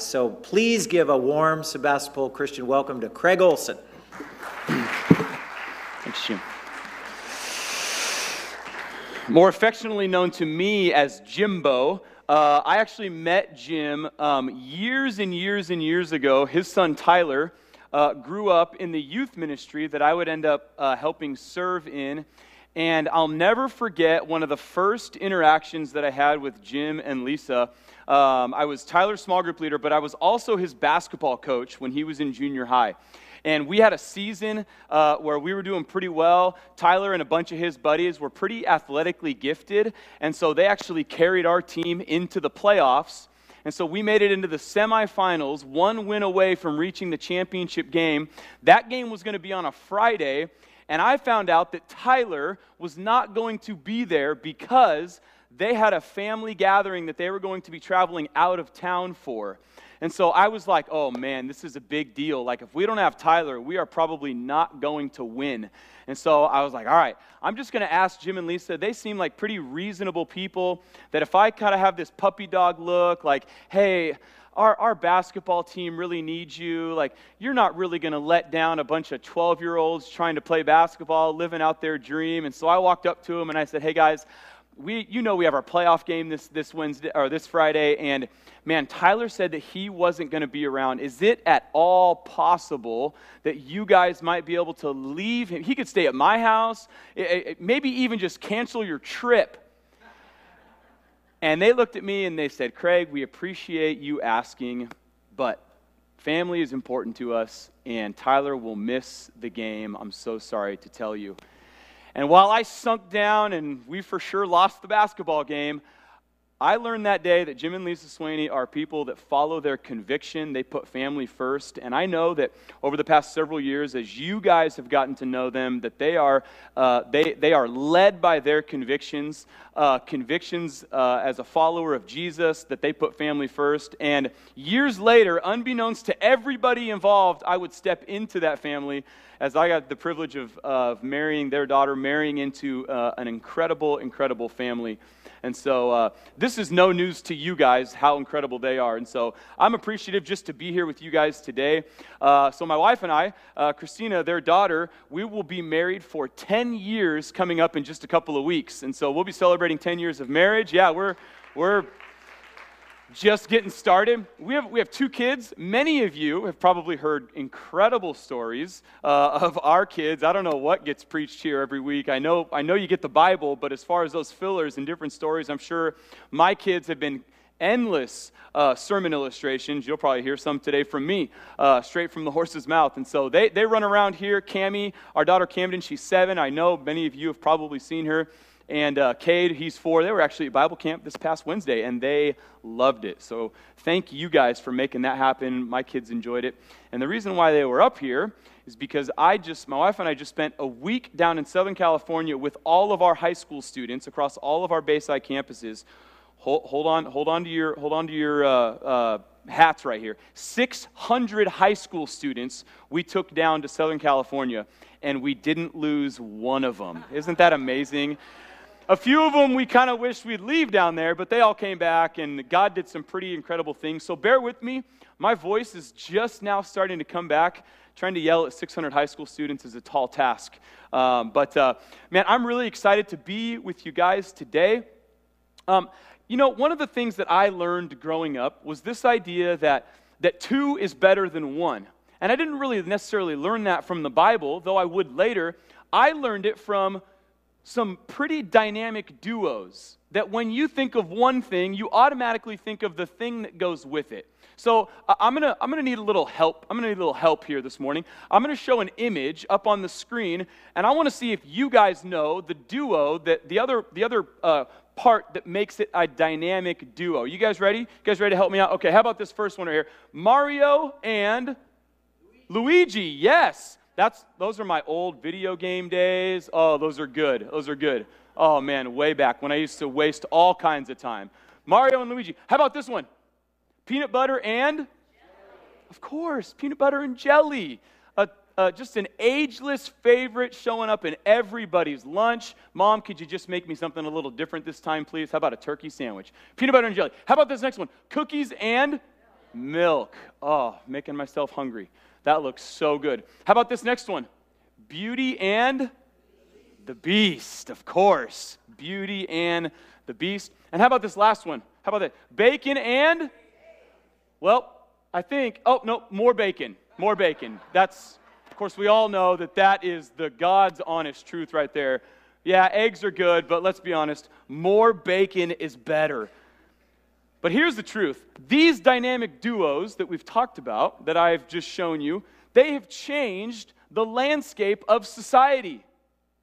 So please give a warm Sebastopol Christian welcome to Craig Olson. Thanks, Jim. More affectionately known to me as Jimbo, uh, I actually met Jim um, years and years and years ago. His son Tyler uh, grew up in the youth ministry that I would end up uh, helping serve in. And I'll never forget one of the first interactions that I had with Jim and Lisa. Um, I was Tyler's small group leader, but I was also his basketball coach when he was in junior high. And we had a season uh, where we were doing pretty well. Tyler and a bunch of his buddies were pretty athletically gifted. And so they actually carried our team into the playoffs. And so we made it into the semifinals, one win away from reaching the championship game. That game was going to be on a Friday. And I found out that Tyler was not going to be there because they had a family gathering that they were going to be traveling out of town for. And so I was like, oh man, this is a big deal. Like, if we don't have Tyler, we are probably not going to win. And so I was like, all right, I'm just going to ask Jim and Lisa. They seem like pretty reasonable people. That if I kind of have this puppy dog look, like, hey, our, our basketball team really needs you. Like, you're not really going to let down a bunch of 12 year olds trying to play basketball, living out their dream. And so I walked up to them and I said, hey guys, we, you know we have our playoff game this, this Wednesday or this Friday, and man, Tyler said that he wasn't going to be around. Is it at all possible that you guys might be able to leave him? He could stay at my house, eh, eh, eh, maybe even just cancel your trip. And they looked at me and they said, Craig, we appreciate you asking, but family is important to us, and Tyler will miss the game. I'm so sorry to tell you. And while I sunk down and we for sure lost the basketball game, I learned that day that Jim and Lisa Swaney are people that follow their conviction. They put family first. And I know that over the past several years, as you guys have gotten to know them, that they are, uh, they, they are led by their convictions, uh, convictions uh, as a follower of Jesus, that they put family first. And years later, unbeknownst to everybody involved, I would step into that family as I got the privilege of, of marrying their daughter, marrying into uh, an incredible, incredible family. And so uh, this is no news to you guys how incredible they are. And so I'm appreciative just to be here with you guys today. Uh, so my wife and I, uh, Christina, their daughter, we will be married for 10 years coming up in just a couple of weeks. And so we'll be celebrating 10 years of marriage. Yeah, we're, we're just getting started. We have, we have two kids. Many of you have probably heard incredible stories uh, of our kids. I don't know what gets preached here every week. I know, I know you get the Bible, but as far as those fillers and different stories, I'm sure my kids have been endless uh, sermon illustrations. You'll probably hear some today from me, uh, straight from the horse's mouth. And so they, they run around here. Cami, our daughter Camden, she's seven. I know many of you have probably seen her and uh, Cade, he's four. They were actually at Bible camp this past Wednesday, and they loved it. So thank you guys for making that happen. My kids enjoyed it. And the reason why they were up here is because I just, my wife and I just spent a week down in Southern California with all of our high school students across all of our Bayside campuses. Hold, hold on, hold on to your, hold on to your uh, uh, hats right here. 600 high school students we took down to Southern California, and we didn't lose one of them. Isn't that amazing? A few of them we kind of wish we'd leave down there, but they all came back, and God did some pretty incredible things. So bear with me. My voice is just now starting to come back. Trying to yell at 600 high school students is a tall task. Um, but uh, man, I'm really excited to be with you guys today. Um, you know, one of the things that I learned growing up was this idea that, that two is better than one. And I didn't really necessarily learn that from the Bible, though I would later. I learned it from some pretty dynamic duos that when you think of one thing, you automatically think of the thing that goes with it. So uh, I'm gonna I'm gonna need a little help. I'm gonna need a little help here this morning. I'm gonna show an image up on the screen, and I want to see if you guys know the duo that the other the other uh, part that makes it a dynamic duo. You guys ready? You guys ready to help me out? Okay. How about this first one right here? Mario and Luigi. Luigi yes. That's, those are my old video game days. Oh, those are good. Those are good. Oh, man, way back when I used to waste all kinds of time. Mario and Luigi. How about this one? Peanut butter and? Jelly. Of course, peanut butter and jelly. Uh, just an ageless favorite showing up in everybody's lunch. Mom, could you just make me something a little different this time, please? How about a turkey sandwich? Peanut butter and jelly. How about this next one? Cookies and Milk. Oh, making myself hungry. That looks so good. How about this next one? Beauty and the Beast, of course. Beauty and the Beast. And how about this last one? How about that? Bacon and? Well, I think, oh, no, more bacon. More bacon. That's, of course, we all know that that is the God's honest truth right there. Yeah, eggs are good, but let's be honest, more bacon is better. But here's the truth these dynamic duos that we've talked about, that I've just shown you, they have changed the landscape of society.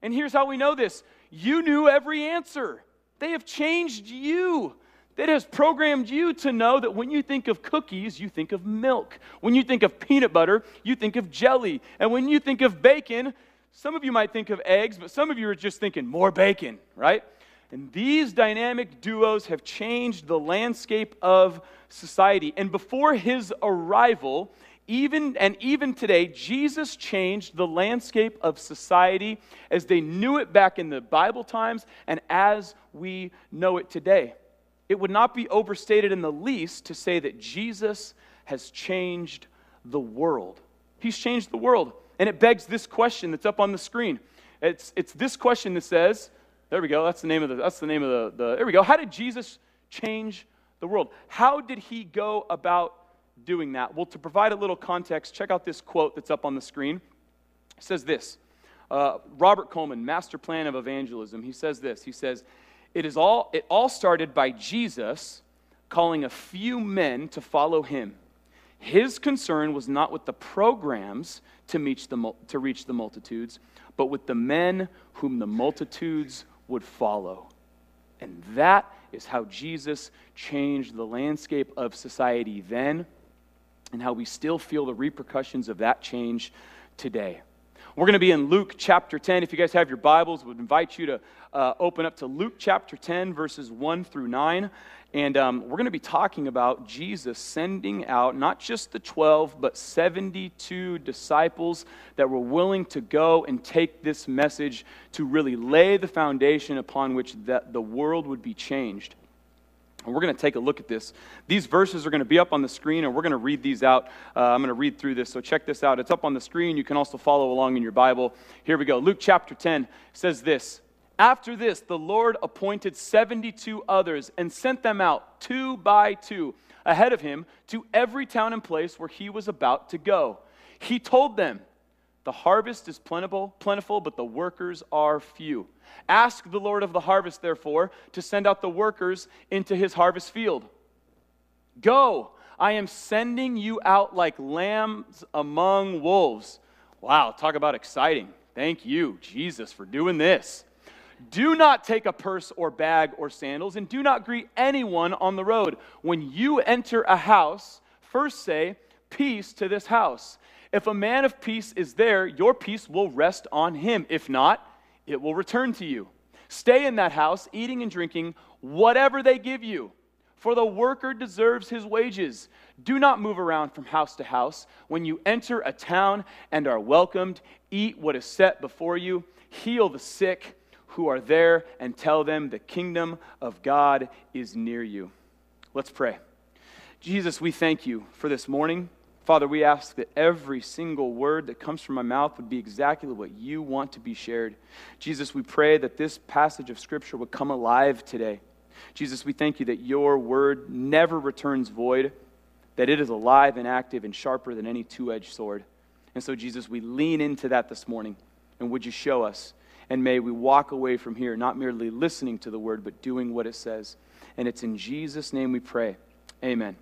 And here's how we know this you knew every answer, they have changed you. That has programmed you to know that when you think of cookies, you think of milk. When you think of peanut butter, you think of jelly. And when you think of bacon, some of you might think of eggs, but some of you are just thinking more bacon, right? And these dynamic duos have changed the landscape of society. And before his arrival, even and even today, Jesus changed the landscape of society as they knew it back in the Bible times and as we know it today. It would not be overstated in the least to say that Jesus has changed the world. He's changed the world. And it begs this question that's up on the screen. It's, it's this question that says, there we go. That's the name of the, that's the name of the, the, there we go. How did Jesus change the world? How did he go about doing that? Well, to provide a little context, check out this quote that's up on the screen. It says this uh, Robert Coleman, Master Plan of Evangelism, he says this. He says, it, is all, it all started by Jesus calling a few men to follow him. His concern was not with the programs to reach the, to reach the multitudes, but with the men whom the multitudes would follow. And that is how Jesus changed the landscape of society then, and how we still feel the repercussions of that change today. We're going to be in Luke chapter 10. If you guys have your Bibles, we'd invite you to uh, open up to Luke chapter 10, verses 1 through 9. And um, we're going to be talking about Jesus sending out not just the 12, but 72 disciples that were willing to go and take this message to really lay the foundation upon which that the world would be changed. And we're going to take a look at this. These verses are going to be up on the screen, and we're going to read these out. Uh, I'm going to read through this, so check this out. It's up on the screen. You can also follow along in your Bible. Here we go. Luke chapter 10 says this after this, the Lord appointed 72 others and sent them out two by two ahead of him to every town and place where he was about to go. He told them, The harvest is plentiful, plentiful, but the workers are few. Ask the Lord of the harvest, therefore, to send out the workers into his harvest field. Go, I am sending you out like lambs among wolves. Wow, talk about exciting. Thank you, Jesus, for doing this. Do not take a purse or bag or sandals, and do not greet anyone on the road. When you enter a house, first say, Peace to this house. If a man of peace is there, your peace will rest on him. If not, it will return to you. Stay in that house, eating and drinking whatever they give you, for the worker deserves his wages. Do not move around from house to house. When you enter a town and are welcomed, eat what is set before you, heal the sick who are there and tell them the kingdom of God is near you. Let's pray. Jesus, we thank you for this morning. Father, we ask that every single word that comes from my mouth would be exactly what you want to be shared. Jesus, we pray that this passage of Scripture would come alive today. Jesus, we thank you that your word never returns void, that it is alive and active and sharper than any two edged sword. And so, Jesus, we lean into that this morning. And would you show us and may we walk away from here not merely listening to the word, but doing what it says. And it's in Jesus' name we pray. Amen.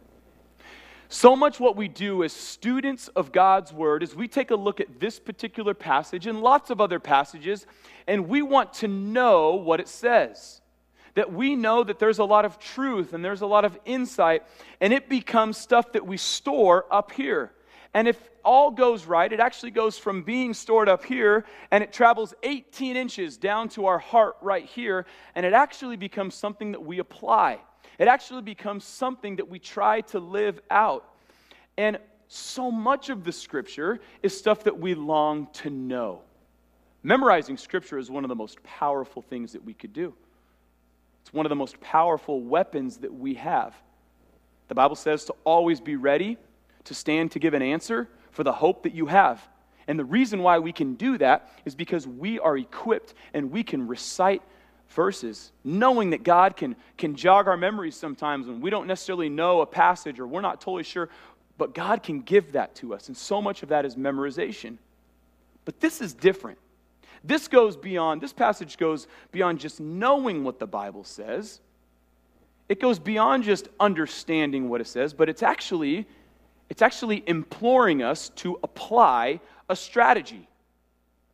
So much what we do as students of God's Word is we take a look at this particular passage and lots of other passages, and we want to know what it says. That we know that there's a lot of truth and there's a lot of insight, and it becomes stuff that we store up here. And if all goes right, it actually goes from being stored up here and it travels 18 inches down to our heart right here, and it actually becomes something that we apply. It actually becomes something that we try to live out. And so much of the scripture is stuff that we long to know. Memorizing scripture is one of the most powerful things that we could do. It's one of the most powerful weapons that we have. The Bible says to always be ready to stand to give an answer for the hope that you have. And the reason why we can do that is because we are equipped and we can recite verses, knowing that God can, can jog our memories sometimes when we don't necessarily know a passage or we're not totally sure, but God can give that to us. And so much of that is memorization. But this is different. This goes beyond, this passage goes beyond just knowing what the Bible says. It goes beyond just understanding what it says, but it's actually it's actually imploring us to apply a strategy.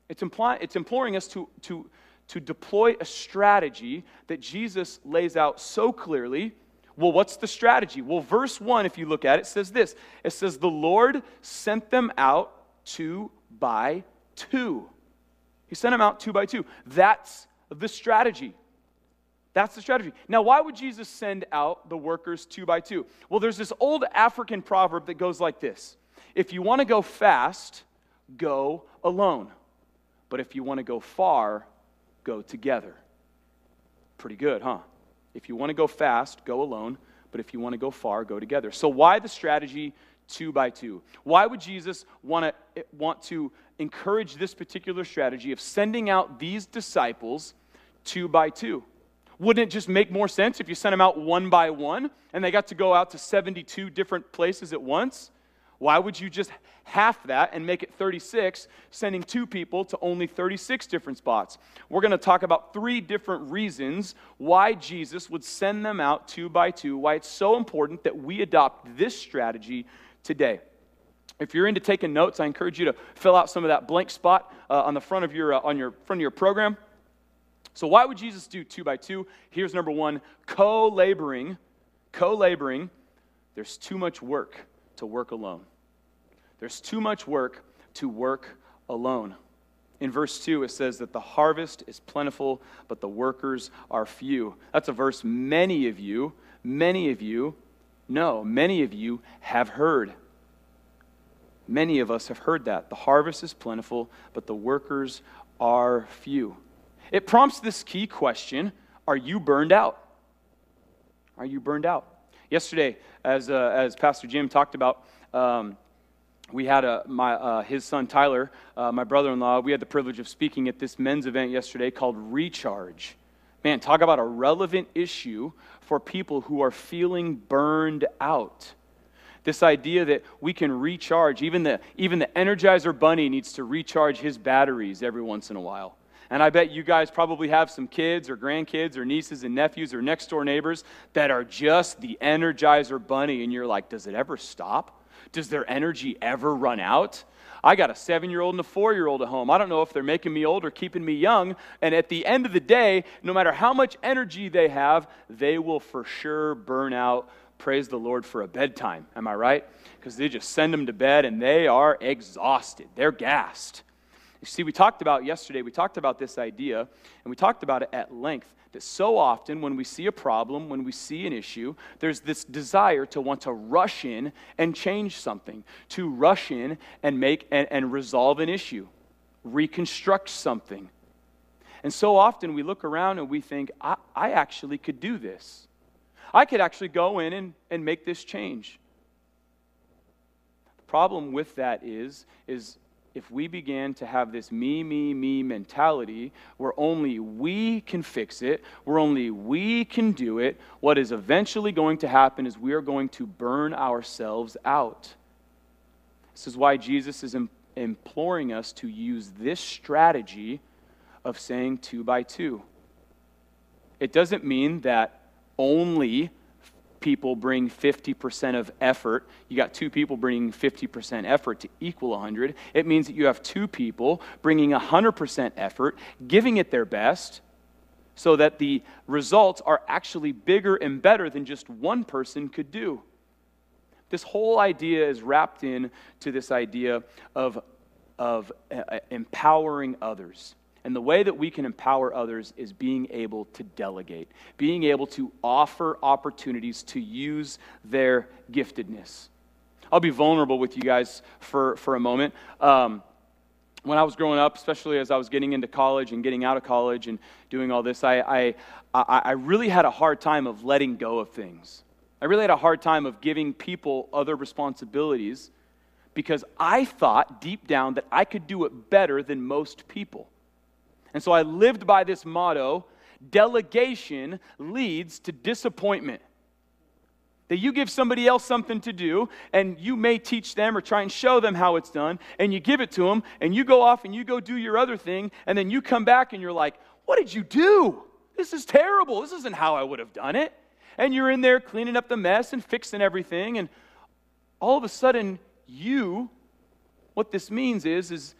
It's, imply, it's imploring us to, to, to deploy a strategy that Jesus lays out so clearly. Well, what's the strategy? Well, verse 1, if you look at it, says this it says, The Lord sent them out two by two. He sent them out two by two. That's the strategy. That's the strategy. Now, why would Jesus send out the workers two by two? Well, there's this old African proverb that goes like this If you want to go fast, go alone. But if you want to go far, go together. Pretty good, huh? If you want to go fast, go alone. But if you want to go far, go together. So, why the strategy two by two? Why would Jesus want to, eh, want to encourage this particular strategy of sending out these disciples two by two? Wouldn't it just make more sense if you sent them out one by one and they got to go out to 72 different places at once? Why would you just half that and make it 36, sending two people to only 36 different spots? We're going to talk about three different reasons why Jesus would send them out two by two, why it's so important that we adopt this strategy today. If you're into taking notes, I encourage you to fill out some of that blank spot uh, on the front of your, uh, on your, front of your program. So, why would Jesus do two by two? Here's number one co laboring. Co laboring. There's too much work to work alone. There's too much work to work alone. In verse 2, it says that the harvest is plentiful, but the workers are few. That's a verse many of you, many of you know, many of you have heard. Many of us have heard that. The harvest is plentiful, but the workers are few. It prompts this key question Are you burned out? Are you burned out? Yesterday, as, uh, as Pastor Jim talked about, um, we had a, my, uh, his son Tyler, uh, my brother in law, we had the privilege of speaking at this men's event yesterday called Recharge. Man, talk about a relevant issue for people who are feeling burned out. This idea that we can recharge, even the, even the Energizer Bunny needs to recharge his batteries every once in a while. And I bet you guys probably have some kids or grandkids or nieces and nephews or next door neighbors that are just the Energizer bunny. And you're like, does it ever stop? Does their energy ever run out? I got a seven year old and a four year old at home. I don't know if they're making me old or keeping me young. And at the end of the day, no matter how much energy they have, they will for sure burn out. Praise the Lord for a bedtime. Am I right? Because they just send them to bed and they are exhausted. They're gassed. You see, we talked about yesterday, we talked about this idea, and we talked about it at length. That so often, when we see a problem, when we see an issue, there's this desire to want to rush in and change something, to rush in and make and, and resolve an issue, reconstruct something. And so often we look around and we think, I, I actually could do this. I could actually go in and, and make this change. The problem with that is, is if we began to have this me, me, me mentality where only we can fix it, where only we can do it, what is eventually going to happen is we are going to burn ourselves out. This is why Jesus is imploring us to use this strategy of saying two by two. It doesn't mean that only people bring 50% of effort, you got two people bringing 50% effort to equal 100. It means that you have two people bringing 100% effort, giving it their best, so that the results are actually bigger and better than just one person could do. This whole idea is wrapped in to this idea of, of uh, empowering others. And the way that we can empower others is being able to delegate, being able to offer opportunities to use their giftedness. I'll be vulnerable with you guys for, for a moment. Um, when I was growing up, especially as I was getting into college and getting out of college and doing all this, I, I, I really had a hard time of letting go of things. I really had a hard time of giving people other responsibilities because I thought deep down that I could do it better than most people. And so I lived by this motto delegation leads to disappointment. That you give somebody else something to do, and you may teach them or try and show them how it's done, and you give it to them, and you go off and you go do your other thing, and then you come back and you're like, What did you do? This is terrible. This isn't how I would have done it. And you're in there cleaning up the mess and fixing everything, and all of a sudden, you, what this means is, is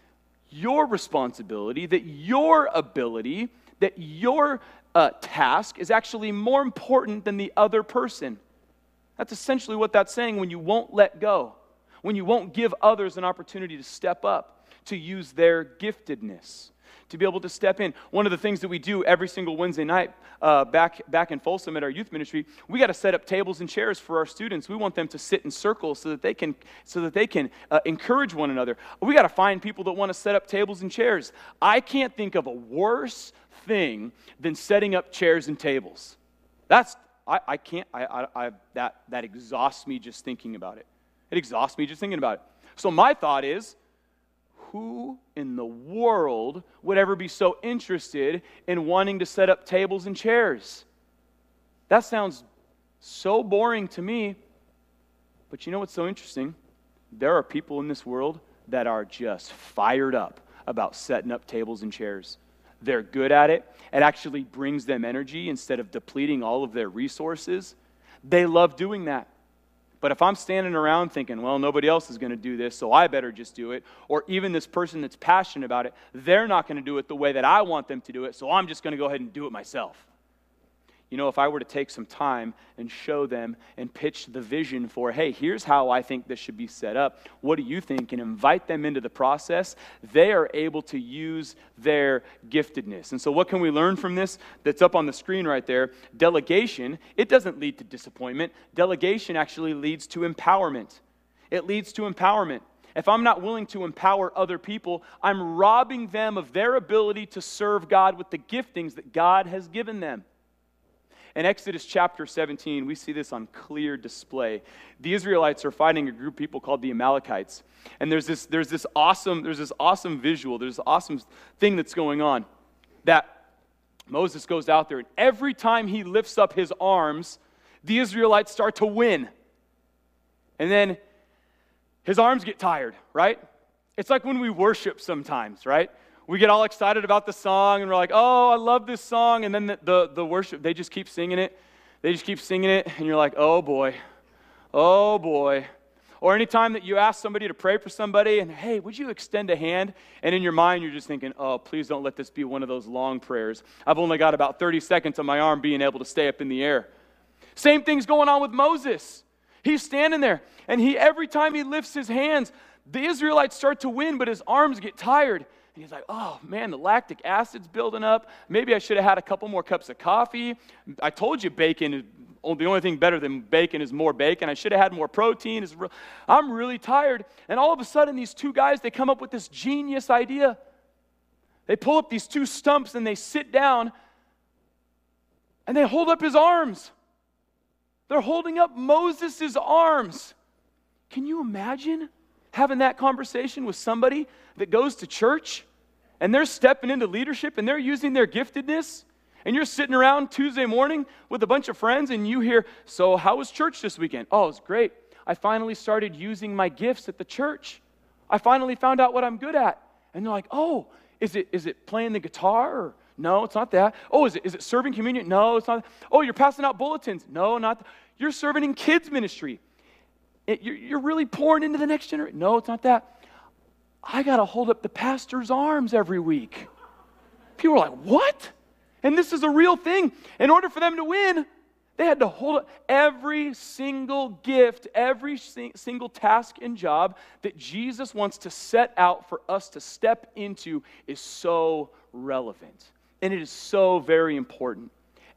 your responsibility, that your ability, that your uh, task is actually more important than the other person. That's essentially what that's saying when you won't let go, when you won't give others an opportunity to step up, to use their giftedness, to be able to step in. One of the things that we do every single Wednesday night uh, back, back in Folsom at our youth ministry, we got to set up tables and chairs for our students. We want them to sit in circles so that they can, so that they can uh, encourage one another. We got to find people that want to set up tables and chairs. I can't think of a worse thing than setting up chairs and tables. That's, I, I can't, I, I, I, that, that exhausts me just thinking about it. It exhausts me just thinking about it. So my thought is, who in the world would ever be so interested in wanting to set up tables and chairs? That sounds so boring to me. But you know what's so interesting? There are people in this world that are just fired up about setting up tables and chairs. They're good at it. It actually brings them energy instead of depleting all of their resources. They love doing that. But if I'm standing around thinking, well, nobody else is going to do this, so I better just do it, or even this person that's passionate about it, they're not going to do it the way that I want them to do it, so I'm just going to go ahead and do it myself you know, if I were to take some time and show them and pitch the vision for, hey, here's how I think this should be set up, what do you think? And invite them into the process, they are able to use their giftedness. And so, what can we learn from this that's up on the screen right there? Delegation, it doesn't lead to disappointment, delegation actually leads to empowerment. It leads to empowerment. If I'm not willing to empower other people, I'm robbing them of their ability to serve God with the giftings that God has given them. In Exodus chapter 17, we see this on clear display. The Israelites are fighting a group of people called the Amalekites. And there's this, there's this awesome, there's this awesome visual, there's this awesome thing that's going on that Moses goes out there, and every time he lifts up his arms, the Israelites start to win. And then his arms get tired, right? It's like when we worship sometimes, right? We get all excited about the song and we're like, oh, I love this song. And then the, the, the, worship, they just keep singing it. They just keep singing it. And you're like, oh boy, oh boy. Or anytime that you ask somebody to pray for somebody and, hey, would you extend a hand? And in your mind, you're just thinking, oh, please don't let this be one of those long prayers. I've only got about 30 seconds on my arm being able to stay up in the air. Same thing's going on with Moses. He's standing there, and he every time he lifts his hands, the Israelites start to win, but his arms get tired. And he's like, oh man, the lactic acid's building up. Maybe I should have had a couple more cups of coffee. I told you bacon, oh, the only thing better than bacon is more bacon. I should have had more protein. I'm really tired. And all of a sudden, these two guys, they come up with this genius idea. They pull up these two stumps and they sit down and they hold up his arms. They're holding up Moses' arms. Can you imagine having that conversation with somebody that goes to church and they're stepping into leadership and they're using their giftedness, and you're sitting around Tuesday morning with a bunch of friends and you hear, So, how was church this weekend? Oh, it was great. I finally started using my gifts at the church. I finally found out what I'm good at. And they're like, Oh, is it, is it playing the guitar? Or, no, it's not that. Oh, is it, is it serving communion? No, it's not. Oh, you're passing out bulletins? No, not. That. You're serving in kids' ministry. You're really pouring into the next generation? No, it's not that. I got to hold up the pastor's arms every week. People are like, what? And this is a real thing. In order for them to win, they had to hold up every single gift, every single task and job that Jesus wants to set out for us to step into is so relevant. And it is so very important.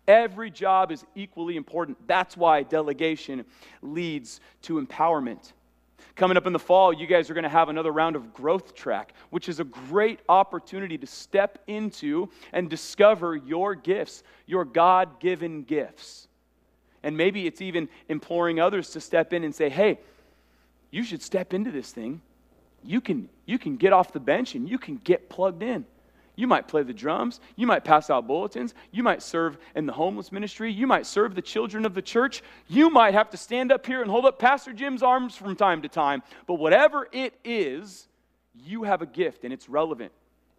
Every job is equally important. That's why delegation leads to empowerment. Coming up in the fall, you guys are going to have another round of Growth Track, which is a great opportunity to step into and discover your gifts, your God given gifts. And maybe it's even imploring others to step in and say, hey, you should step into this thing. You can, you can get off the bench and you can get plugged in. You might play the drums. You might pass out bulletins. You might serve in the homeless ministry. You might serve the children of the church. You might have to stand up here and hold up Pastor Jim's arms from time to time. But whatever it is, you have a gift and it's relevant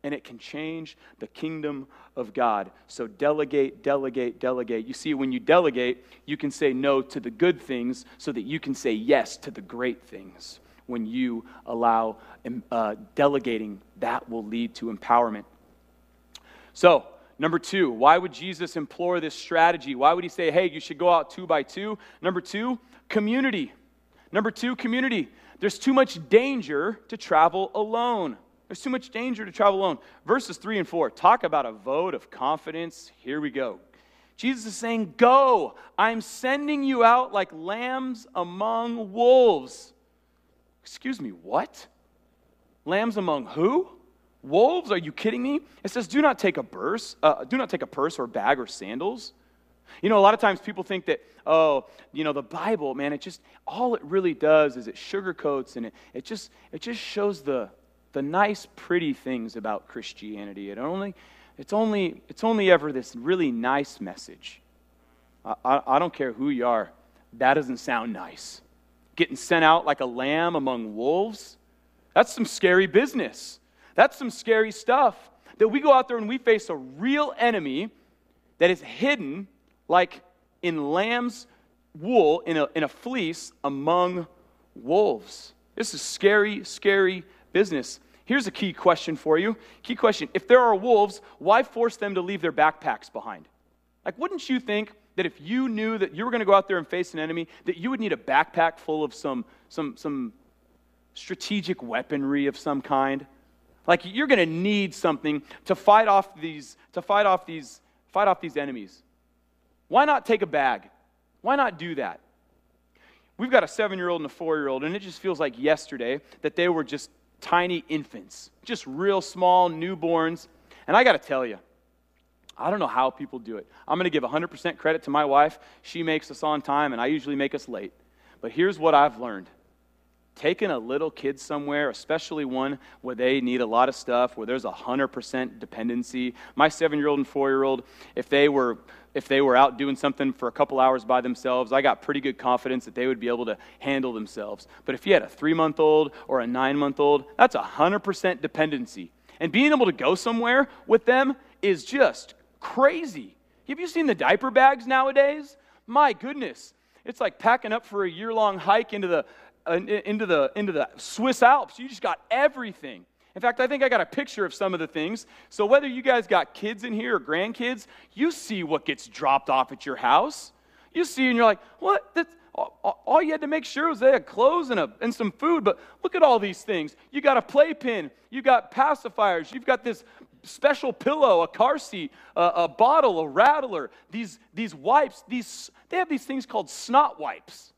and it can change the kingdom of God. So delegate, delegate, delegate. You see, when you delegate, you can say no to the good things so that you can say yes to the great things. When you allow uh, delegating, that will lead to empowerment. So, number two, why would Jesus implore this strategy? Why would he say, hey, you should go out two by two? Number two, community. Number two, community. There's too much danger to travel alone. There's too much danger to travel alone. Verses 3 and 4 talk about a vote of confidence. Here we go. Jesus is saying, Go, I'm sending you out like lambs among wolves. Excuse me, what? Lambs among who? Wolves? Are you kidding me? It says, Do not take a purse, uh, do not take a purse or bag or sandals. You know, a lot of times people think that, oh, you know, the Bible, man, it just, all it really does is it sugarcoats and it, it just, it just shows the, the nice, pretty things about Christianity. It only, it's, only, it's only ever this really nice message. I, I, I don't care who you are, that doesn't sound nice. Getting sent out like a lamb among wolves, that's some scary business. That's some scary stuff. That we go out there and we face a real enemy that is hidden like in lamb's wool, in a, in a fleece among wolves. This is scary, scary business. Here's a key question for you. Key question If there are wolves, why force them to leave their backpacks behind? Like, wouldn't you think that if you knew that you were going to go out there and face an enemy, that you would need a backpack full of some, some, some strategic weaponry of some kind? Like, you're going to need something to fight off these, to fight off these, fight off these enemies. Why not take a bag? Why not do that? We've got a seven year old and a four year old, and it just feels like yesterday that they were just tiny infants, just real small newborns. And I got to tell you, I don't know how people do it. I'm going to give 100% credit to my wife. She makes us on time, and I usually make us late. But here's what I've learned taking a little kid somewhere, especially one where they need a lot of stuff, where there's a 100% dependency. My seven year old and four year old, if they were if they were out doing something for a couple hours by themselves, I got pretty good confidence that they would be able to handle themselves. But if you had a three month old or a nine month old, that's a 100% dependency. And being able to go somewhere with them is just crazy. Have you seen the diaper bags nowadays? My goodness. It's like packing up for a year long hike into the, Uh, into, the, into the Swiss Alps. You just got everything. In fact, I think I got a picture of some of the things. So, whether you guys got kids in here or grandkids, you see what gets dropped off at your house. You see, and you're like, what? That's, all you had to make sure was they had clothes and, a, and some food. But look at all these things. You got a playpen, you got pacifiers, you've got this special pillow, a car seat, a, a bottle, a rattler, these, these wipes. These, they have these things called snot wipes.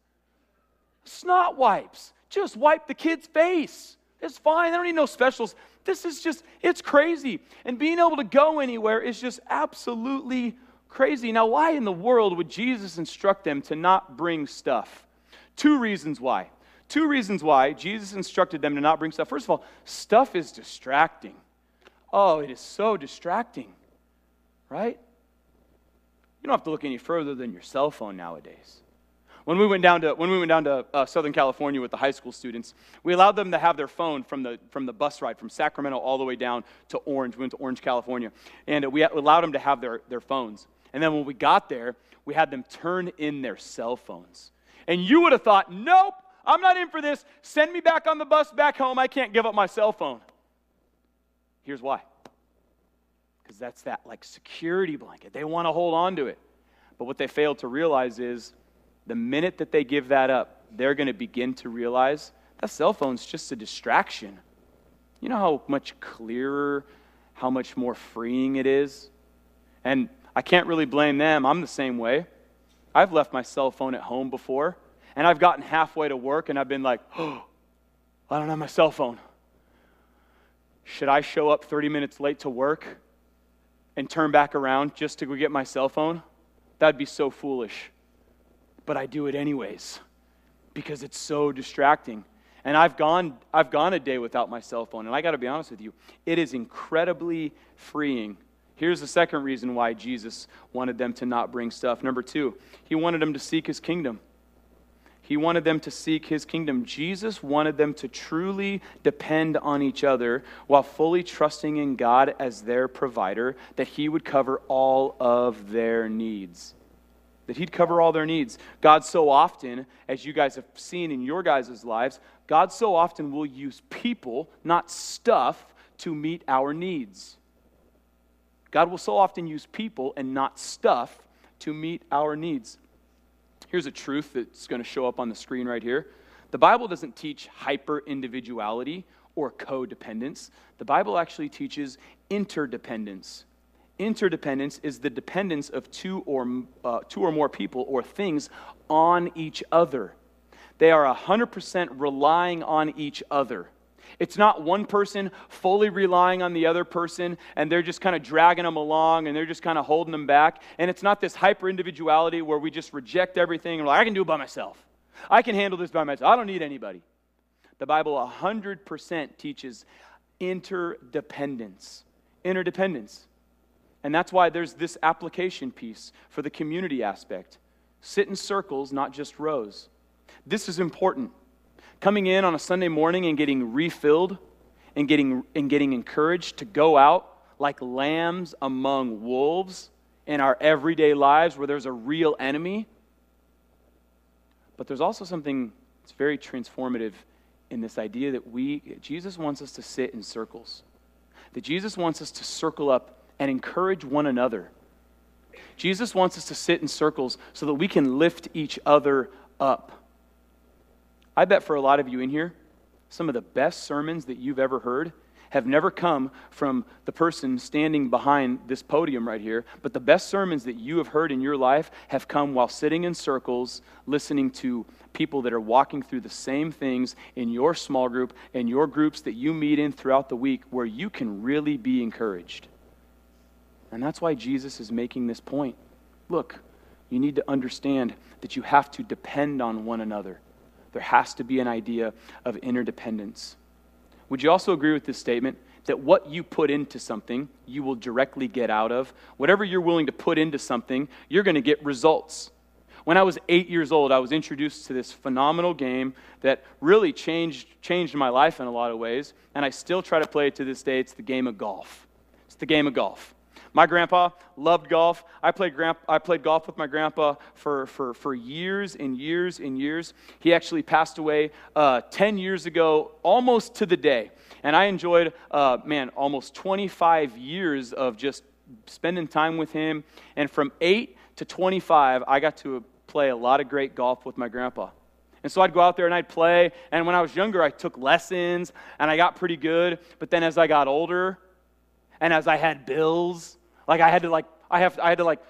Snot wipes. Just wipe the kid's face. It's fine. They don't need no specials. This is just, it's crazy. And being able to go anywhere is just absolutely crazy. Now, why in the world would Jesus instruct them to not bring stuff? Two reasons why. Two reasons why Jesus instructed them to not bring stuff. First of all, stuff is distracting. Oh, it is so distracting, right? You don't have to look any further than your cell phone nowadays. When we went down to, when we went down to uh, Southern California with the high school students, we allowed them to have their phone from the, from the bus ride from Sacramento all the way down to Orange. We went to Orange, California. And we allowed them to have their, their phones. And then when we got there, we had them turn in their cell phones. And you would have thought, nope, I'm not in for this. Send me back on the bus back home. I can't give up my cell phone. Here's why because that's that like security blanket. They want to hold on to it. But what they failed to realize is the minute that they give that up, they're going to begin to realize that cell phone's just a distraction. You know how much clearer, how much more freeing it is? And I can't really blame them. I'm the same way. I've left my cell phone at home before, and I've gotten halfway to work and I've been like, oh, I don't have my cell phone. Should I show up 30 minutes late to work and turn back around just to go get my cell phone? That'd be so foolish. But I do it anyways because it's so distracting. And I've gone, I've gone a day without my cell phone, and I got to be honest with you, it is incredibly freeing. Here's the second reason why Jesus wanted them to not bring stuff. Number two, he wanted them to seek his kingdom. He wanted them to seek his kingdom. Jesus wanted them to truly depend on each other while fully trusting in God as their provider, that he would cover all of their needs that He'd cover all their needs. God, so often, as you guys have seen in your guys' lives, God so often will use people, not stuff, to meet our needs. God will so often use people and not stuff to meet our needs. Here's a truth that's going to show up on the screen right here. The Bible doesn't teach hyper individuality or codependence. The Bible actually teaches interdependence. Interdependence is the dependence of two or, uh, two or more people or things on each other. They are 100% relying on each other. It's not one person fully relying on the other person and they're just kind of dragging them along and they're just kind of holding them back. And it's not this hyper individuality where we just reject everything and like, I can do it by myself. I can handle this by myself. I don't need anybody. The Bible 100% teaches interdependence. Interdependence. And that's why there's this application piece for the community aspect. Sit in circles, not just rows. This is important. Coming in on a Sunday morning and getting refilled and getting, and getting encouraged to go out like lambs among wolves in our everyday lives where there's a real enemy. But there's also something that's very transformative in this idea that we, Jesus wants us to sit in circles. That Jesus wants us to circle up and encourage one another. Jesus wants us to sit in circles so that we can lift each other up. I bet for a lot of you in here, some of the best sermons that you've ever heard have never come from the person standing behind this podium right here, but the best sermons that you have heard in your life have come while sitting in circles, listening to people that are walking through the same things in your small group and your groups that you meet in throughout the week, where you can really be encouraged. And that's why Jesus is making this point. Look, you need to understand that you have to depend on one another. There has to be an idea of interdependence. Would you also agree with this statement that what you put into something, you will directly get out of? Whatever you're willing to put into something, you're going to get results. When I was eight years old, I was introduced to this phenomenal game that really changed, changed my life in a lot of ways, and I still try to play it to this day. It's the game of golf. It's the game of golf. My grandpa loved golf. I played, I played golf with my grandpa for, for, for years and years and years. He actually passed away uh, 10 years ago, almost to the day. And I enjoyed, uh, man, almost 25 years of just spending time with him. And from 8 to 25, I got to play a lot of great golf with my grandpa. And so I'd go out there and I'd play. And when I was younger, I took lessons and I got pretty good. But then as I got older and as I had bills like I had to like I have I had to like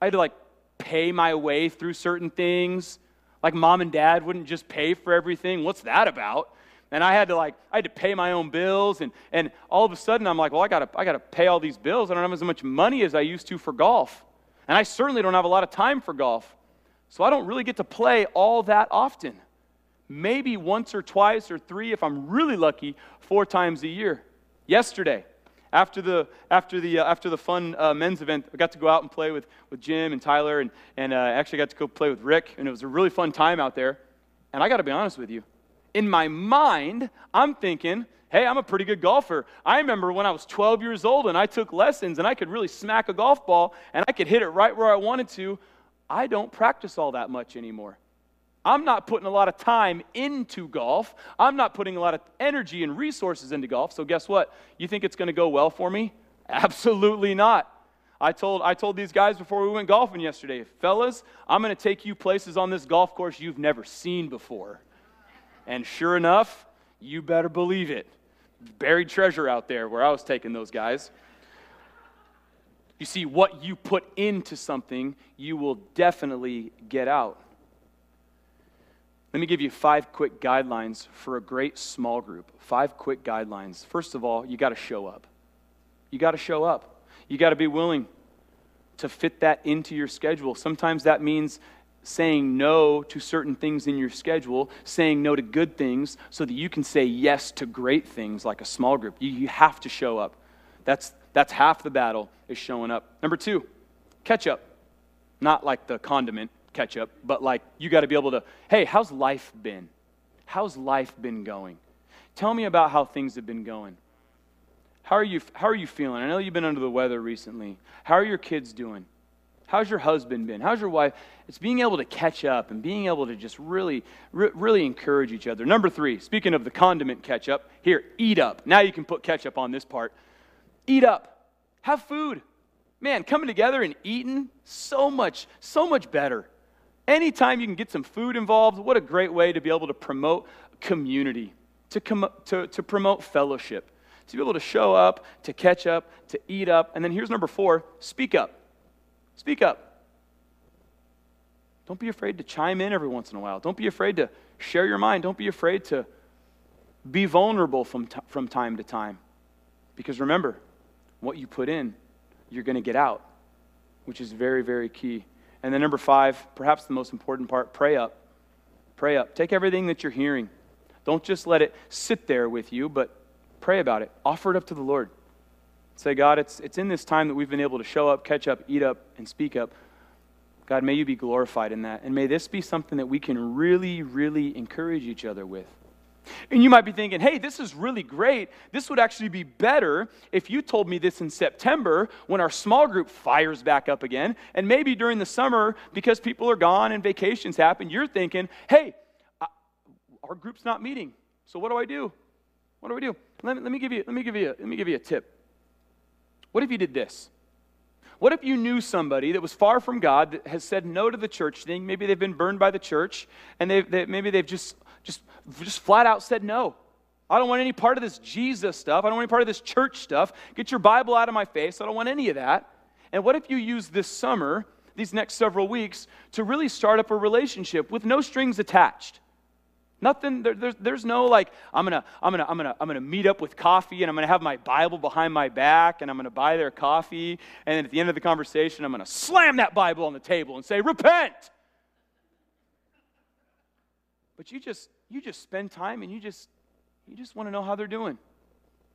I had to like pay my way through certain things. Like mom and dad wouldn't just pay for everything. What's that about? And I had to like I had to pay my own bills and and all of a sudden I'm like, well I gotta I gotta pay all these bills. I don't have as much money as I used to for golf. And I certainly don't have a lot of time for golf. So I don't really get to play all that often. Maybe once or twice or three, if I'm really lucky, four times a year. Yesterday, after the, after the, uh, after the fun uh, men's event, I got to go out and play with, with Jim and Tyler, and, and uh, actually got to go play with Rick, and it was a really fun time out there. And I got to be honest with you. In my mind, I'm thinking, hey, I'm a pretty good golfer. I remember when I was 12 years old and I took lessons and I could really smack a golf ball and I could hit it right where I wanted to. I don't practice all that much anymore. I'm not putting a lot of time into golf. I'm not putting a lot of energy and resources into golf. So, guess what? You think it's going to go well for me? Absolutely not. I told, I told these guys before we went golfing yesterday, fellas, I'm going to take you places on this golf course you've never seen before. And sure enough, you better believe it. Buried treasure out there where I was taking those guys. You see, what you put into something, you will definitely get out. Let me give you five quick guidelines for a great small group. Five quick guidelines. First of all, you got to show up. You got to show up. You got to be willing to fit that into your schedule. Sometimes that means saying no to certain things in your schedule, saying no to good things so that you can say yes to great things like a small group. You, you have to show up. That's, that's half the battle is showing up. Number two, ketchup. Not like the condiment ketchup, but like you got to be able to, hey, how's life been? How's life been going? Tell me about how things have been going. How are you, how are you feeling? I know you've been under the weather recently. How are your kids doing? How's your husband been? How's your wife? It's being able to catch up and being able to just really, re- really encourage each other. Number three, speaking of the condiment ketchup, here, eat up. Now you can put ketchup on this part. Eat up. Have food. Man, coming together and eating, so much, so much better. Anytime you can get some food involved, what a great way to be able to promote community, to, com- to, to promote fellowship, to be able to show up, to catch up, to eat up. And then here's number four speak up. Speak up. Don't be afraid to chime in every once in a while. Don't be afraid to share your mind. Don't be afraid to be vulnerable from, t- from time to time. Because remember, what you put in, you're going to get out, which is very, very key. And then number five, perhaps the most important part pray up. Pray up. Take everything that you're hearing. Don't just let it sit there with you, but pray about it. Offer it up to the Lord. Say, God, it's, it's in this time that we've been able to show up, catch up, eat up, and speak up. God, may you be glorified in that. And may this be something that we can really, really encourage each other with. And you might be thinking, hey, this is really great. This would actually be better if you told me this in September when our small group fires back up again. And maybe during the summer, because people are gone and vacations happen, you're thinking, hey, our group's not meeting. So what do I do? What do I do? Let me, let me, give, you, let me, give, you, let me give you a tip. What if you did this? What if you knew somebody that was far from God that has said no to the church thing? Maybe they've been burned by the church, and they've, they, maybe they've just, just, just flat out said no. I don't want any part of this Jesus stuff. I don't want any part of this church stuff. Get your Bible out of my face. I don't want any of that. And what if you use this summer, these next several weeks, to really start up a relationship with no strings attached? Nothing, there, there's, there's no like, I'm gonna, I'm, gonna, I'm, gonna, I'm gonna meet up with coffee and I'm gonna have my Bible behind my back and I'm gonna buy their coffee. And then at the end of the conversation, I'm gonna slam that Bible on the table and say, Repent! But you just, you just spend time and you just, you just wanna know how they're doing.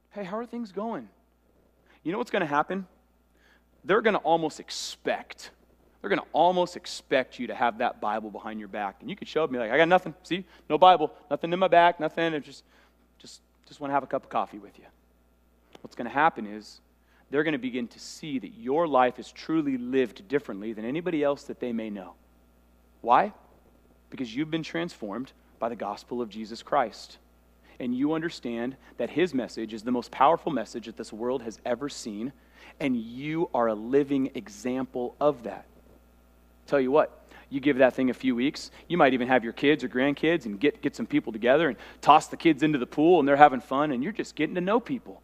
Hey, how are things going? You know what's gonna happen? They're gonna almost expect they're going to almost expect you to have that Bible behind your back. And you could show up and be like, I got nothing. See? No Bible. Nothing in my back. Nothing. I just, just, just want to have a cup of coffee with you. What's going to happen is they're going to begin to see that your life is truly lived differently than anybody else that they may know. Why? Because you've been transformed by the gospel of Jesus Christ. And you understand that his message is the most powerful message that this world has ever seen. And you are a living example of that. Tell you what, you give that thing a few weeks. You might even have your kids or grandkids and get, get some people together and toss the kids into the pool and they're having fun and you're just getting to know people.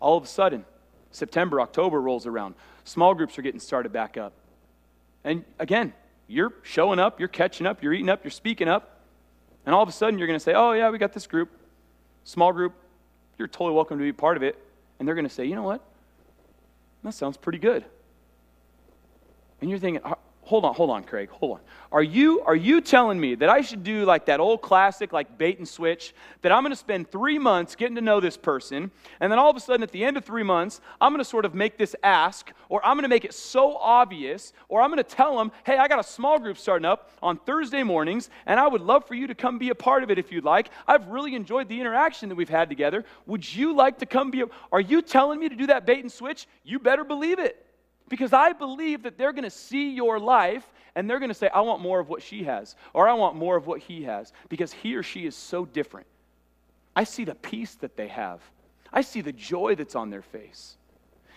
All of a sudden, September, October rolls around. Small groups are getting started back up. And again, you're showing up, you're catching up, you're eating up, you're speaking up. And all of a sudden, you're going to say, Oh, yeah, we got this group, small group. You're totally welcome to be part of it. And they're going to say, You know what? That sounds pretty good. And you're thinking, hold on, hold on, Craig, hold on. Are you, are you telling me that I should do like that old classic, like bait and switch, that I'm going to spend three months getting to know this person, and then all of a sudden at the end of three months, I'm going to sort of make this ask, or I'm going to make it so obvious, or I'm going to tell them, hey, I got a small group starting up on Thursday mornings, and I would love for you to come be a part of it if you'd like. I've really enjoyed the interaction that we've had together. Would you like to come be a, are you telling me to do that bait and switch? You better believe it. Because I believe that they're going to see your life and they're going to say, I want more of what she has, or I want more of what he has, because he or she is so different. I see the peace that they have, I see the joy that's on their face.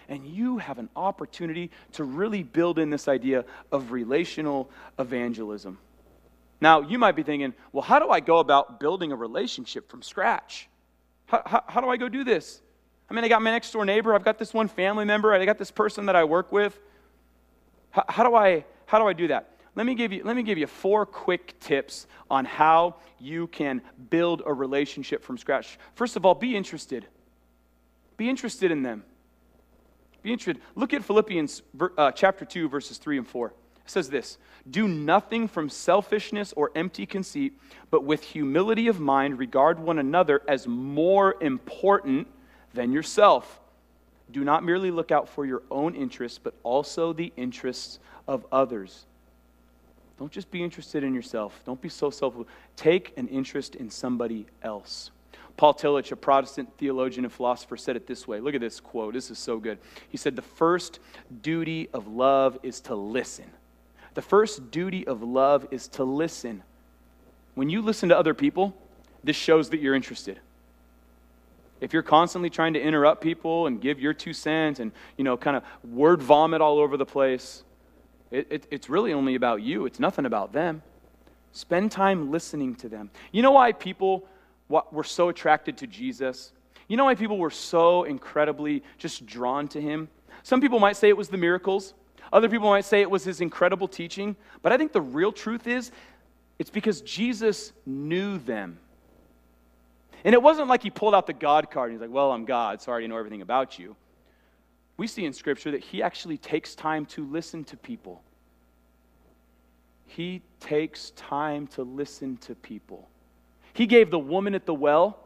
And you have an opportunity to really build in this idea of relational evangelism. Now, you might be thinking, well, how do I go about building a relationship from scratch? How, how, how do I go do this? I mean, I got my next door neighbor. I've got this one family member. I got this person that I work with. How, how, do, I, how do I do that? Let me, give you, let me give you four quick tips on how you can build a relationship from scratch. First of all, be interested. Be interested in them. Be interested. Look at Philippians uh, chapter 2, verses 3 and 4. It says this Do nothing from selfishness or empty conceit, but with humility of mind regard one another as more important than yourself. Do not merely look out for your own interests, but also the interests of others. Don't just be interested in yourself. Don't be so self. Take an interest in somebody else. Paul Tillich, a Protestant theologian and philosopher, said it this way. Look at this quote. This is so good. He said, The first duty of love is to listen. The first duty of love is to listen. When you listen to other people, this shows that you're interested. If you're constantly trying to interrupt people and give your two cents and, you know, kind of word vomit all over the place, it, it, it's really only about you. It's nothing about them. Spend time listening to them. You know why people were so attracted to Jesus? You know why people were so incredibly just drawn to him? Some people might say it was the miracles. Other people might say it was his incredible teaching. But I think the real truth is it's because Jesus knew them. And it wasn't like he pulled out the God card and he's like, Well, I'm God, so I already know everything about you. We see in Scripture that he actually takes time to listen to people. He takes time to listen to people. He gave the woman at the well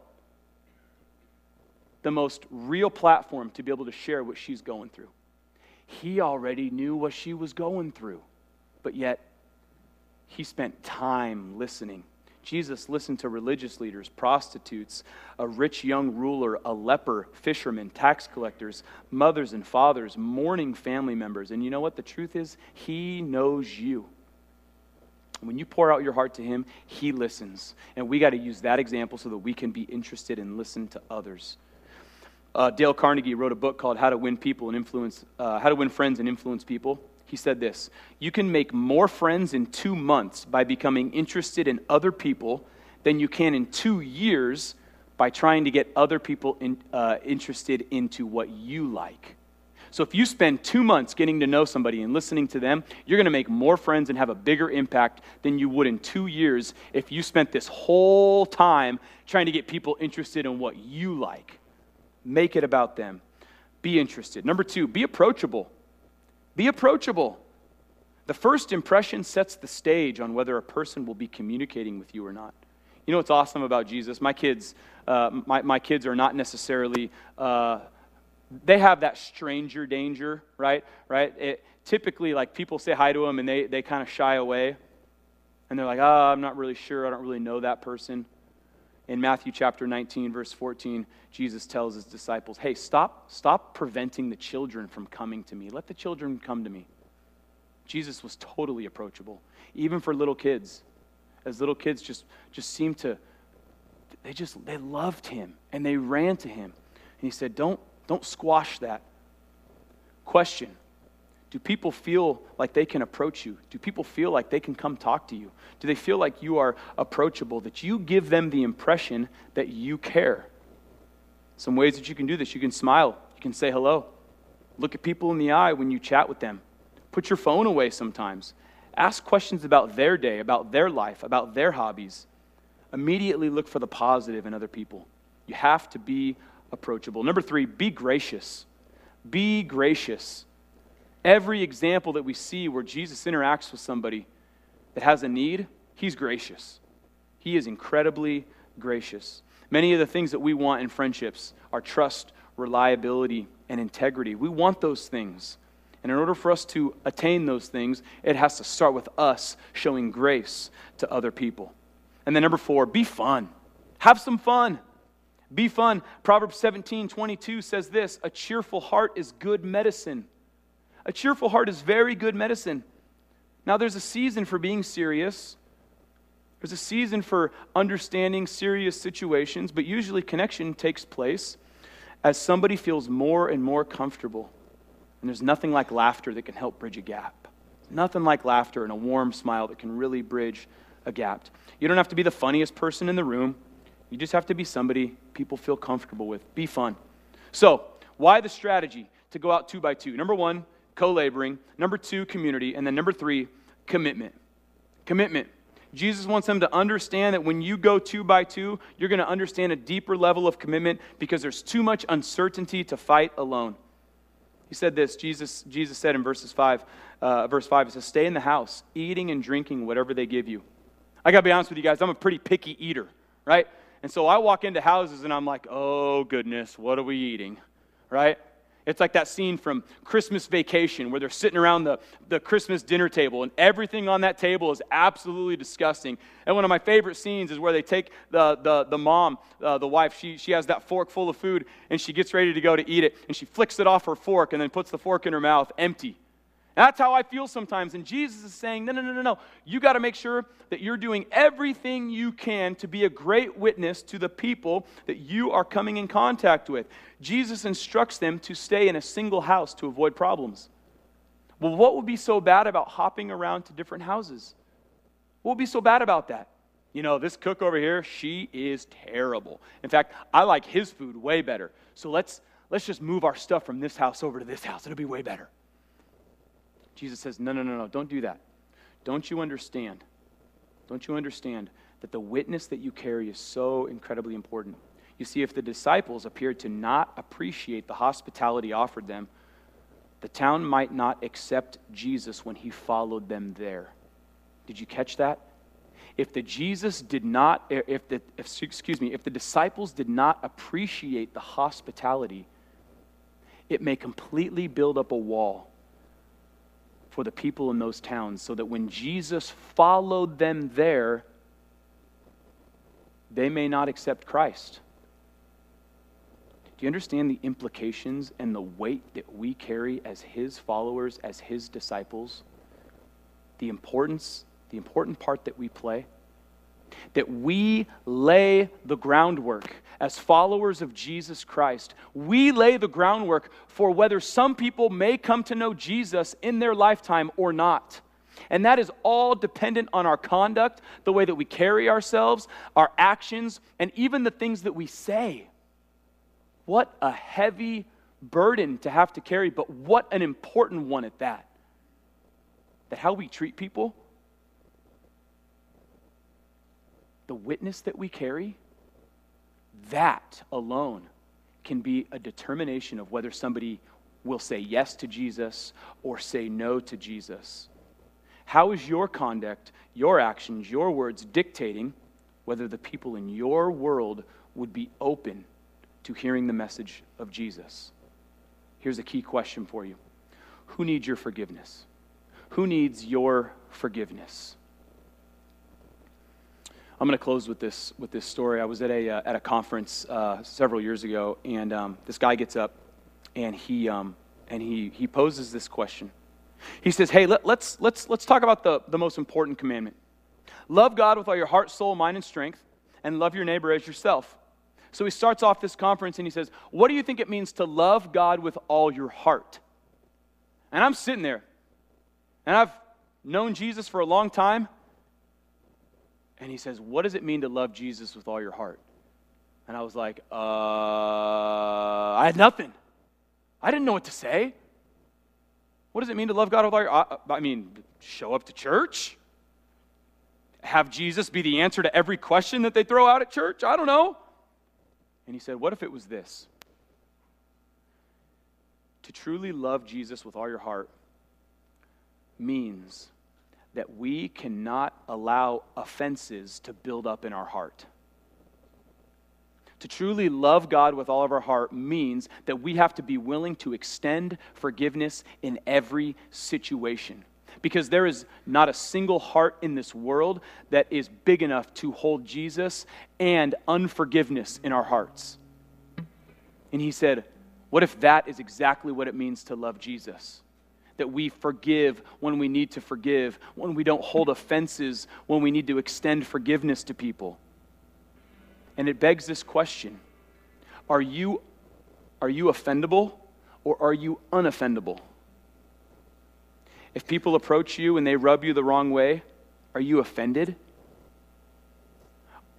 the most real platform to be able to share what she's going through. He already knew what she was going through, but yet he spent time listening. Jesus listened to religious leaders, prostitutes, a rich young ruler, a leper, fishermen, tax collectors, mothers and fathers, mourning family members. And you know what? The truth is, He knows you. When you pour out your heart to Him, He listens. And we got to use that example so that we can be interested and listen to others. Uh, Dale Carnegie wrote a book called How to Win People and Influence, uh, How to Win Friends and Influence People. He said this You can make more friends in two months by becoming interested in other people than you can in two years by trying to get other people in, uh, interested into what you like. So if you spend two months getting to know somebody and listening to them, you're going to make more friends and have a bigger impact than you would in two years if you spent this whole time trying to get people interested in what you like. Make it about them. Be interested. Number two, be approachable. Be approachable. The first impression sets the stage on whether a person will be communicating with you or not. You know what's awesome about Jesus? My kids, uh, my, my kids are not necessarily uh, they have that stranger danger, right? Right? It, typically, like people say hi to them and they, they kind of shy away. And they're like, oh, I'm not really sure. I don't really know that person. In Matthew chapter 19, verse 14, Jesus tells his disciples, hey, stop, stop preventing the children from coming to me. Let the children come to me. Jesus was totally approachable, even for little kids. As little kids just, just seemed to, they just, they loved him and they ran to him. And he said, don't, don't squash that. Question Do people feel like they can approach you? Do people feel like they can come talk to you? Do they feel like you are approachable, that you give them the impression that you care? Some ways that you can do this you can smile, you can say hello, look at people in the eye when you chat with them, put your phone away sometimes. Ask questions about their day, about their life, about their hobbies. Immediately look for the positive in other people. You have to be approachable. Number three, be gracious. Be gracious. Every example that we see where Jesus interacts with somebody that has a need, he's gracious. He is incredibly gracious. Many of the things that we want in friendships are trust, reliability, and integrity. We want those things. And in order for us to attain those things, it has to start with us showing grace to other people. And then number four, be fun. Have some fun. Be fun. Proverbs 17 22 says this A cheerful heart is good medicine. A cheerful heart is very good medicine. Now, there's a season for being serious, there's a season for understanding serious situations, but usually connection takes place as somebody feels more and more comfortable. And there's nothing like laughter that can help bridge a gap. Nothing like laughter and a warm smile that can really bridge a gap. You don't have to be the funniest person in the room. You just have to be somebody people feel comfortable with. Be fun. So, why the strategy to go out two by two? Number one, co laboring. Number two, community. And then number three, commitment. Commitment. Jesus wants them to understand that when you go two by two, you're going to understand a deeper level of commitment because there's too much uncertainty to fight alone. He said this Jesus, Jesus said in verses 5, uh, verse 5, it says, Stay in the house, eating and drinking whatever they give you. I got to be honest with you guys, I'm a pretty picky eater, right? And so I walk into houses and I'm like, oh goodness, what are we eating, right? It's like that scene from Christmas Vacation where they're sitting around the, the Christmas dinner table and everything on that table is absolutely disgusting. And one of my favorite scenes is where they take the, the, the mom, uh, the wife, she, she has that fork full of food and she gets ready to go to eat it and she flicks it off her fork and then puts the fork in her mouth empty. That's how I feel sometimes. And Jesus is saying, no, no, no, no, no. You got to make sure that you're doing everything you can to be a great witness to the people that you are coming in contact with. Jesus instructs them to stay in a single house to avoid problems. Well, what would be so bad about hopping around to different houses? What would be so bad about that? You know, this cook over here, she is terrible. In fact, I like his food way better. So let's let's just move our stuff from this house over to this house. It'll be way better. Jesus says, No, no, no, no, don't do that. Don't you understand? Don't you understand that the witness that you carry is so incredibly important? You see, if the disciples appeared to not appreciate the hospitality offered them, the town might not accept Jesus when he followed them there. Did you catch that? If the Jesus did not, if the, if, excuse me, if the disciples did not appreciate the hospitality, it may completely build up a wall for the people in those towns so that when Jesus followed them there, they may not accept Christ. Do you understand the implications and the weight that we carry as his followers, as his disciples? The importance, the important part that we play? That we lay the groundwork as followers of Jesus Christ. We lay the groundwork for whether some people may come to know Jesus in their lifetime or not. And that is all dependent on our conduct, the way that we carry ourselves, our actions, and even the things that we say. What a heavy burden to have to carry, but what an important one at that. That how we treat people the witness that we carry, that alone can be a determination of whether somebody will say yes to Jesus or say no to Jesus. How is your conduct, your actions, your words dictating whether the people in your world would be open to hearing the message of Jesus? Here's a key question for you Who needs your forgiveness? Who needs your forgiveness? I'm going to close with this with this story. I was at a uh, at a conference uh, several years ago, and um, this guy gets up, and he um, and he he poses this question. He says, "Hey, let, let's let's let's talk about the the most important commandment. Love God with all your heart, soul, mind, and strength, and love your neighbor as yourself." So he starts off this conference and he says, "What do you think it means to love God with all your heart?" And I'm sitting there, and I've known Jesus for a long time. And he says, What does it mean to love Jesus with all your heart? And I was like, uh, I had nothing. I didn't know what to say. What does it mean to love God with all your uh, I mean, show up to church? Have Jesus be the answer to every question that they throw out at church? I don't know. And he said, What if it was this? To truly love Jesus with all your heart means that we cannot allow offenses to build up in our heart. To truly love God with all of our heart means that we have to be willing to extend forgiveness in every situation. Because there is not a single heart in this world that is big enough to hold Jesus and unforgiveness in our hearts. And he said, What if that is exactly what it means to love Jesus? That we forgive when we need to forgive, when we don't hold offenses, when we need to extend forgiveness to people. And it begs this question Are you, are you offendable or are you unoffendable? If people approach you and they rub you the wrong way, are you offended?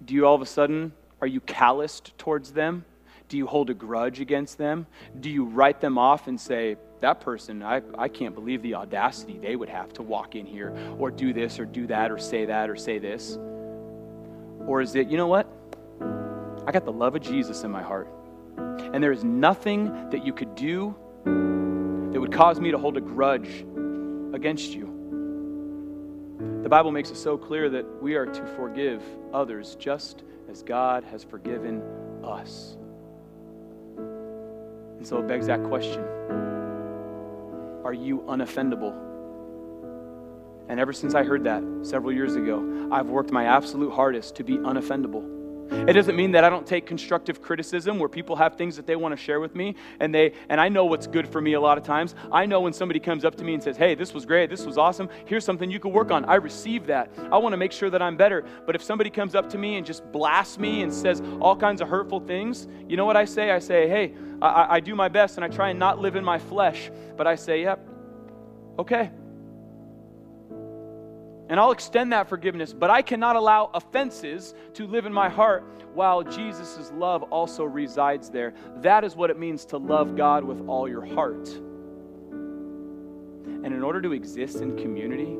Do you all of a sudden, are you calloused towards them? Do you hold a grudge against them? Do you write them off and say, that person, I, I can't believe the audacity they would have to walk in here or do this or do that or say that or say this? Or is it, you know what? I got the love of Jesus in my heart. And there is nothing that you could do, that would cause me to hold a grudge against you. The Bible makes it so clear that we are to forgive others just as God has forgiven us. And so it begs that question Are you unoffendable? And ever since I heard that several years ago, I've worked my absolute hardest to be unoffendable. It doesn't mean that I don't take constructive criticism where people have things that they want to share with me and they and I know what's good for me a lot of times. I know when somebody comes up to me and says, "Hey, this was great. This was awesome. Here's something you could work on." I receive that. I want to make sure that I'm better. But if somebody comes up to me and just blasts me and says all kinds of hurtful things, you know what I say? I say, "Hey, I, I do my best and I try and not live in my flesh." But I say, "Yep, okay." And I'll extend that forgiveness, but I cannot allow offenses to live in my heart while Jesus' love also resides there. That is what it means to love God with all your heart. And in order to exist in community,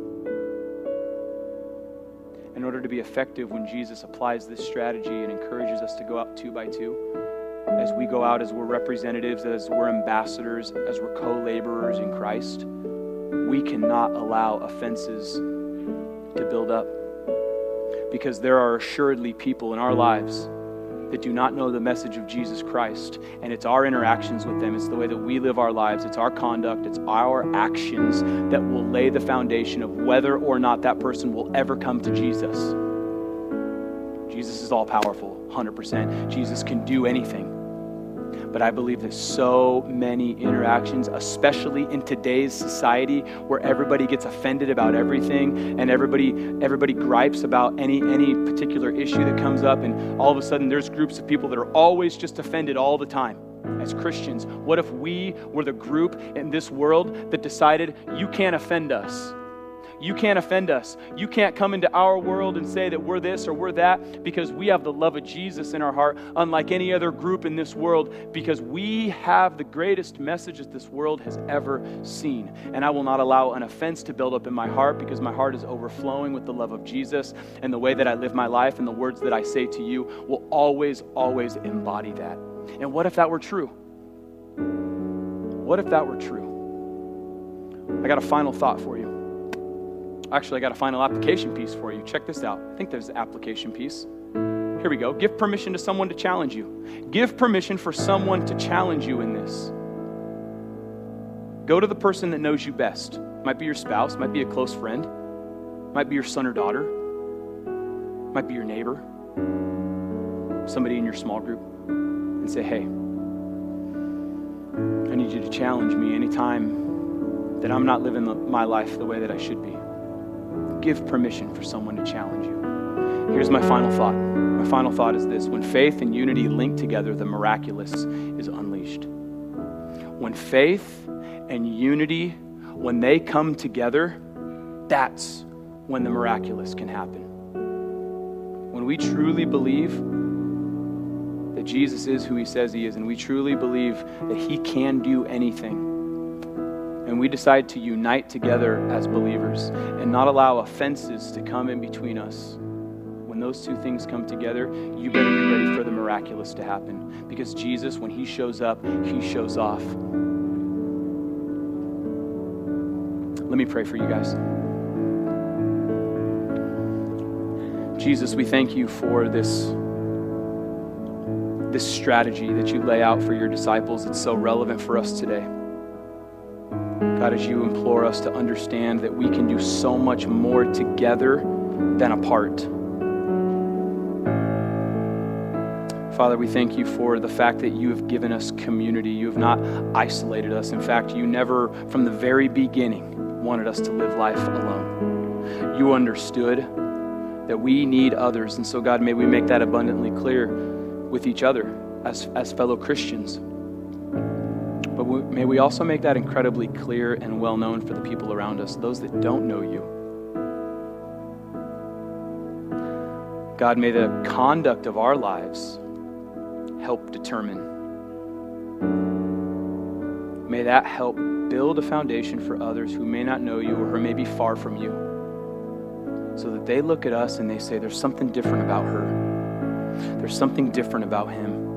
in order to be effective when Jesus applies this strategy and encourages us to go out two by two, as we go out as we're representatives, as we're ambassadors, as we're co laborers in Christ, we cannot allow offenses to build up. Because there are assuredly people in our lives that do not know the message of Jesus Christ. And it's our interactions with them, it's the way that we live our lives, it's our conduct, it's our actions that will lay the foundation of whether or not that person will ever come to Jesus. Jesus is all powerful, 100%. Jesus can do anything. But I believe there's so many interactions, especially in today's society where everybody gets offended about everything and everybody everybody gripes about any any particular issue that comes up and all of a sudden there's groups of people that are always just offended all the time as Christians. What if we were the group in this world that decided you can't offend us? You can't offend us. You can't come into our world and say that we're this or we're that because we have the love of Jesus in our heart, unlike any other group in this world, because we have the greatest message that this world has ever seen. And I will not allow an offense to build up in my heart because my heart is overflowing with the love of Jesus. And the way that I live my life and the words that I say to you will always, always embody that. And what if that were true? What if that were true? I got a final thought for you. Actually, I got a final application piece for you. Check this out. I think there's an application piece. Here we go. Give permission to someone to challenge you. Give permission for someone to challenge you in this. Go to the person that knows you best. Might be your spouse, might be a close friend, might be your son or daughter, might be your neighbor, somebody in your small group, and say, hey, I need you to challenge me anytime that I'm not living my life the way that I should be give permission for someone to challenge you. Here's my final thought. My final thought is this when faith and unity link together, the miraculous is unleashed. When faith and unity, when they come together, that's when the miraculous can happen. When we truly believe that Jesus is who he says he is, and we truly believe that he can do anything we decide to unite together as believers and not allow offenses to come in between us, when those two things come together, you better be ready for the miraculous to happen. Because Jesus, when he shows up, he shows off. Let me pray for you guys. Jesus, we thank you for this, this strategy that you lay out for your disciples. It's so relevant for us today. God, as you implore us to understand that we can do so much more together than apart. Father, we thank you for the fact that you have given us community. You have not isolated us. In fact, you never, from the very beginning, wanted us to live life alone. You understood that we need others. And so, God, may we make that abundantly clear with each other as, as fellow Christians. May we also make that incredibly clear and well known for the people around us, those that don't know you. God, may the conduct of our lives help determine. May that help build a foundation for others who may not know you or who may be far from you, so that they look at us and they say, There's something different about her. There's something different about him.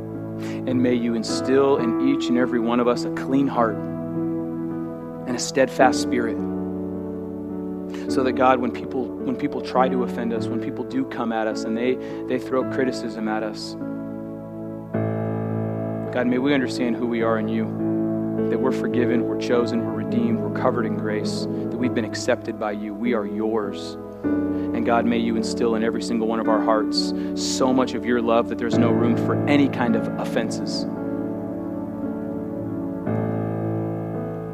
And may you instill in each and every one of us a clean heart and a steadfast spirit. So that God, when people when people try to offend us, when people do come at us and they, they throw criticism at us, God, may we understand who we are in you. That we're forgiven, we're chosen, we're redeemed, we're covered in grace, that we've been accepted by you. We are yours. And God, may you instill in every single one of our hearts so much of your love that there's no room for any kind of offenses.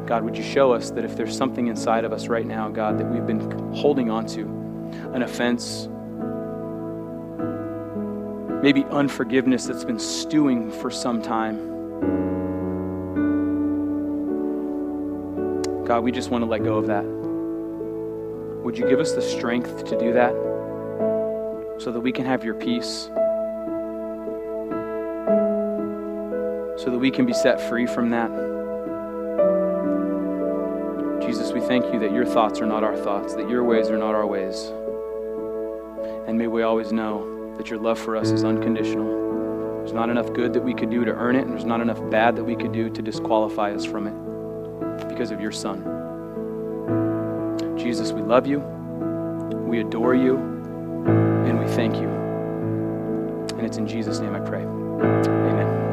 God, would you show us that if there's something inside of us right now, God, that we've been holding on to, an offense, maybe unforgiveness that's been stewing for some time. God, we just want to let go of that. Would you give us the strength to do that so that we can have your peace? So that we can be set free from that? Jesus, we thank you that your thoughts are not our thoughts, that your ways are not our ways. And may we always know that your love for us is unconditional. There's not enough good that we could do to earn it, and there's not enough bad that we could do to disqualify us from it because of your Son. Jesus, we love you, we adore you, and we thank you. And it's in Jesus' name I pray. Amen.